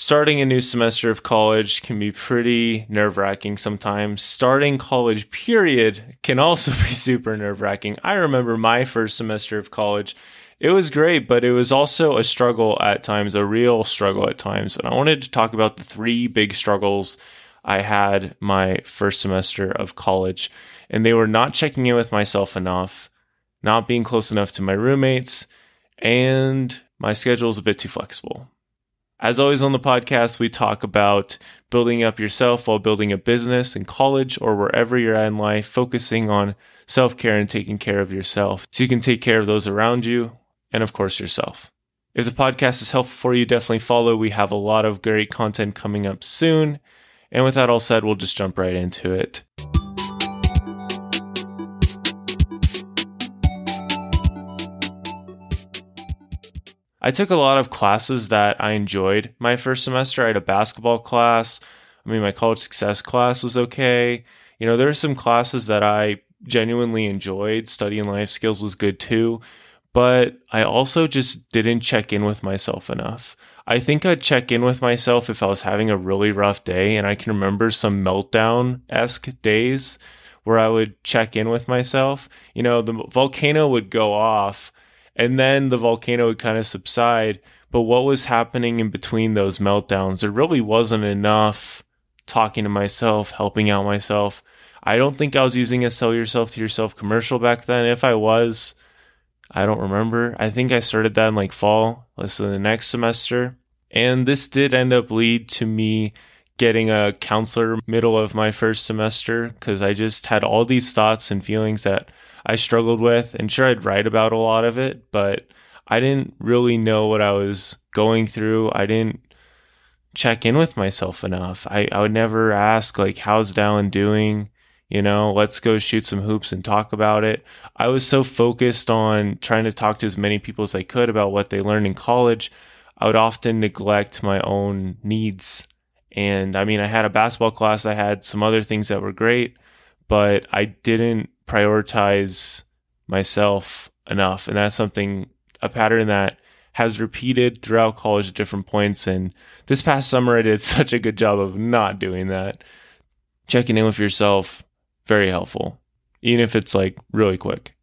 starting a new semester of college can be pretty nerve wracking sometimes. Starting college, period, can also be super nerve wracking. I remember my first semester of college. It was great, but it was also a struggle at times, a real struggle at times. And I wanted to talk about the three big struggles I had my first semester of college. And they were not checking in with myself enough, not being close enough to my roommates, and my schedule is a bit too flexible. As always on the podcast, we talk about building up yourself while building a business in college or wherever you're at in life, focusing on self care and taking care of yourself so you can take care of those around you and, of course, yourself. If the podcast is helpful for you, definitely follow. We have a lot of great content coming up soon. And with that all said, we'll just jump right into it. I took a lot of classes that I enjoyed my first semester. I had a basketball class. I mean, my college success class was okay. You know, there were some classes that I genuinely enjoyed. Studying life skills was good too. But I also just didn't check in with myself enough. I think I'd check in with myself if I was having a really rough day. And I can remember some meltdown esque days where I would check in with myself. You know, the volcano would go off and then the volcano would kind of subside. But what was happening in between those meltdowns? There really wasn't enough talking to myself, helping out myself. I don't think I was using a sell yourself to yourself commercial back then. If I was, I don't remember. I think I started that in like fall, so the next semester. And this did end up lead to me getting a counselor middle of my first semester because I just had all these thoughts and feelings that I struggled with. And sure, I'd write about a lot of it, but I didn't really know what I was going through. I didn't check in with myself enough. I, I would never ask, like, how's Dallin doing? You know, let's go shoot some hoops and talk about it. I was so focused on trying to talk to as many people as I could about what they learned in college. I would often neglect my own needs. And I mean, I had a basketball class, I had some other things that were great, but I didn't prioritize myself enough. And that's something, a pattern that has repeated throughout college at different points. And this past summer, I did such a good job of not doing that. Checking in with yourself, very helpful, even if it's like really quick,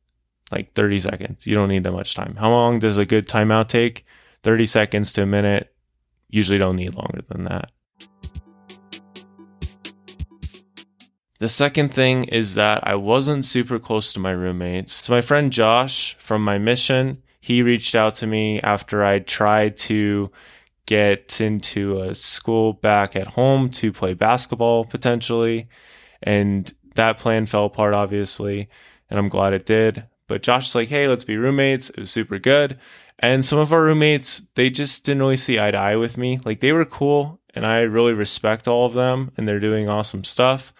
like 30 seconds. You don't need that much time. How long does a good timeout take? 30 seconds to a minute. Usually don't need longer than that. The second thing is that I wasn't super close to my roommates. So my friend Josh from my mission, he reached out to me after I tried to get into a school back at home to play basketball potentially. And that plan fell apart, obviously. And I'm glad it did. But Josh was like, hey, let's be roommates. It was super good. And some of our roommates, they just didn't really see eye to eye with me. Like they were cool and I really respect all of them and they're doing awesome stuff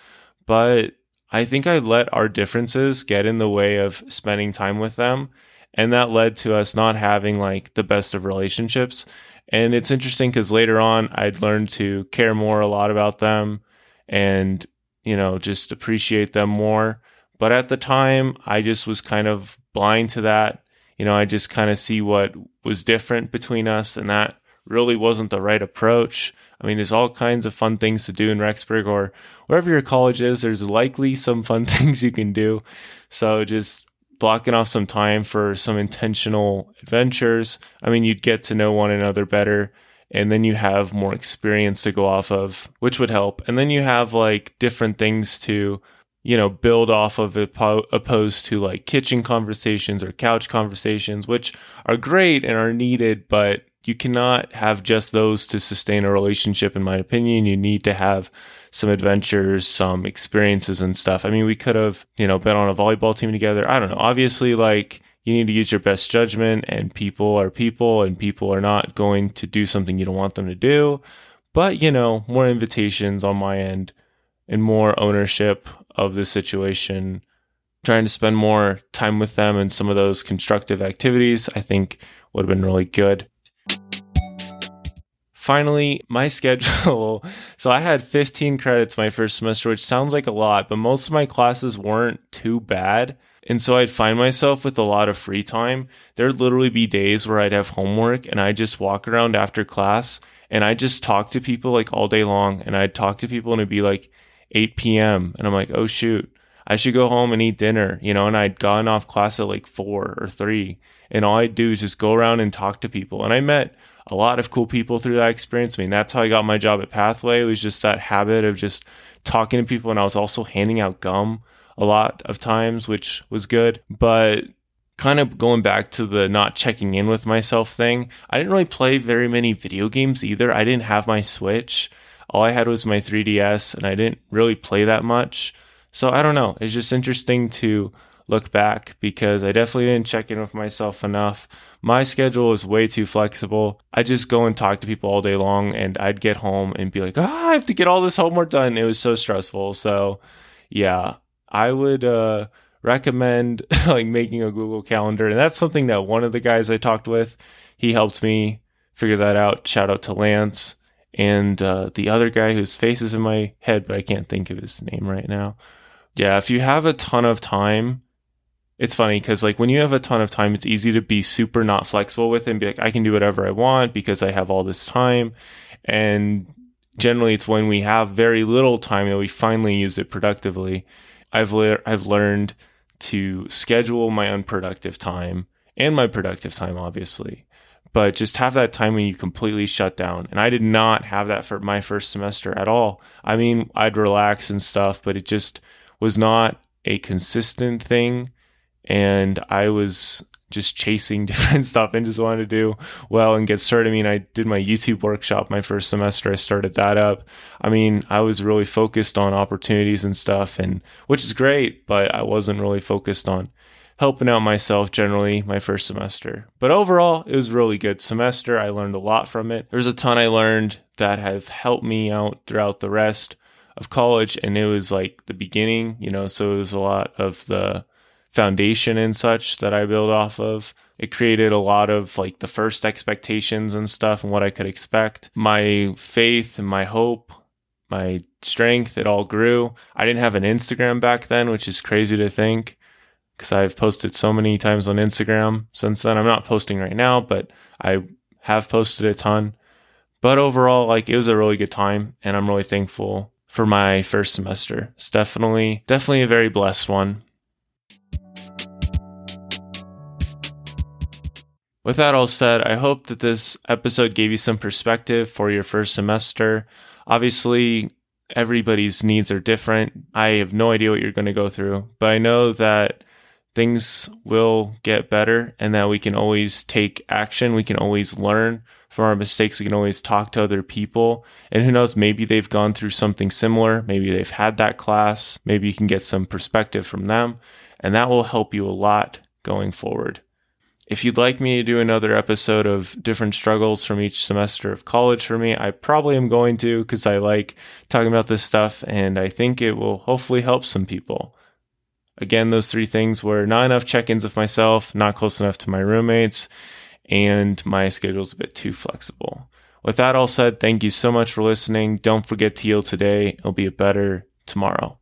but I think I let our differences get in the way of spending time with them. And that led to us not having like the best of relationships. And it's interesting because later on, I'd learned to care more a lot about them and, you know, just appreciate them more. But at the time, I just was kind of blind to that. You know, I just kind of see what was different between us, and that really wasn't the right approach. I mean, there's all kinds of fun things to do in Rexburg or wherever your college is. There's likely some fun things you can do. So just blocking off some time for some intentional adventures. I mean, you'd get to know one another better and then you have more experience to go off of, which would help. And then you have like different things to, you know, build off of opposed to like kitchen conversations or couch conversations, which are great and are needed, but you cannot have just those to sustain a relationship in my opinion. You need to have some adventures some experiences and stuff. I mean we could have you know been on a volleyball team together. I don't know. Obviously like you need to use your best judgment and people are people and people are not going to do something you don't want them to do. But you know more invitations on my end and more ownership of the situation. Trying to spend more time with them and some of those constructive activities i think would have been really good finally, my schedule. So I had 15 credits my first semester, which sounds like a lot, but most of my classes weren't too bad. And so I'd find myself with a lot of free time. There'd literally be days where I'd have homework and I'd just walk around after class And I'd just talk to people like all day long. And I'd talk to people and it'd be like 8 p.m. And I'm like, oh, shoot, I should go home and eat dinner, you know? And I'd gotten off class at like four or three. And all I'd do is just go around and talk to people. And I met a lot of cool people through that experience. I mean, that's how I got my job at Pathway. It was just that habit of just talking to people. And I was also handing out gum a lot of times, which was good. But kind of going back to the not checking in with myself thing, I didn't really play very many video games either. I didn't have my Switch. All I had was my 3DS and I didn't really play that much. So I don't know. It's just interesting to look back because I definitely didn't check in with myself enough. My schedule is way too flexible. I just go and talk to people all day long and I'd get home and be like, oh, I have to get all this homework done. It was so stressful. So yeah, I would uh, recommend like making a Google Calendar, and that's something that one of the guys I talked with, he helped me figure that out. Shout out to Lance and uh, the other guy whose face is in my head, but I can't think of his name right now. Yeah, if you have a ton of time, it's funny because like when you have a ton of time, it's easy to be super not flexible with it and be like, I can do whatever I want because I have all this time. And generally, it's when we have very little time that we finally use it productively. I've le- I've learned to schedule my unproductive time and my productive time, obviously, but just have that time when you completely shut down. And I did not have that for my first semester at all. I mean, I'd relax and stuff, but it just was not a consistent thing. And I was just chasing different stuff and just wanted to do well and get started. I mean, I did my YouTube workshop my first semester. I started that up. I mean, I was really focused on opportunities and stuff and which is great, but I wasn't really focused on helping out myself generally my first semester. But overall, it was really good semester. I learned a lot from it. There's a ton I learned that have helped me out throughout the rest of college and it was like the beginning, you know, so it was a lot of the foundation and such that I build off of. It created a lot of like the first expectations and stuff and what I could expect. My faith and my hope, my strength, it all grew. I didn't have an Instagram back then, which is crazy to think because I've posted so many times on Instagram since then. I'm not posting right now, but I have posted a ton. But overall, like it was a really good time and I'm really thankful for my first semester. It's definitely, definitely a very blessed one. With that all said, I hope that this episode gave you some perspective for your first semester. Obviously, everybody's needs are different. I have no idea what you're going to go through, but I know that things will get better and that we can always take action. We can always learn from our mistakes. We can always talk to other people. And who knows, maybe they've gone through something similar. Maybe they've had that class. Maybe you can get some perspective from them. And that will help you a lot going forward. If you'd like me to do another episode of different struggles from each semester of college for me, I probably am going to because I like talking about this stuff and I think it will hopefully help some people. Again, those three things were not enough check ins with myself, not close enough to my roommates, and my schedule's a bit too flexible. With that all said, thank you so much for listening. Don't forget to yield today. It'll be a better tomorrow.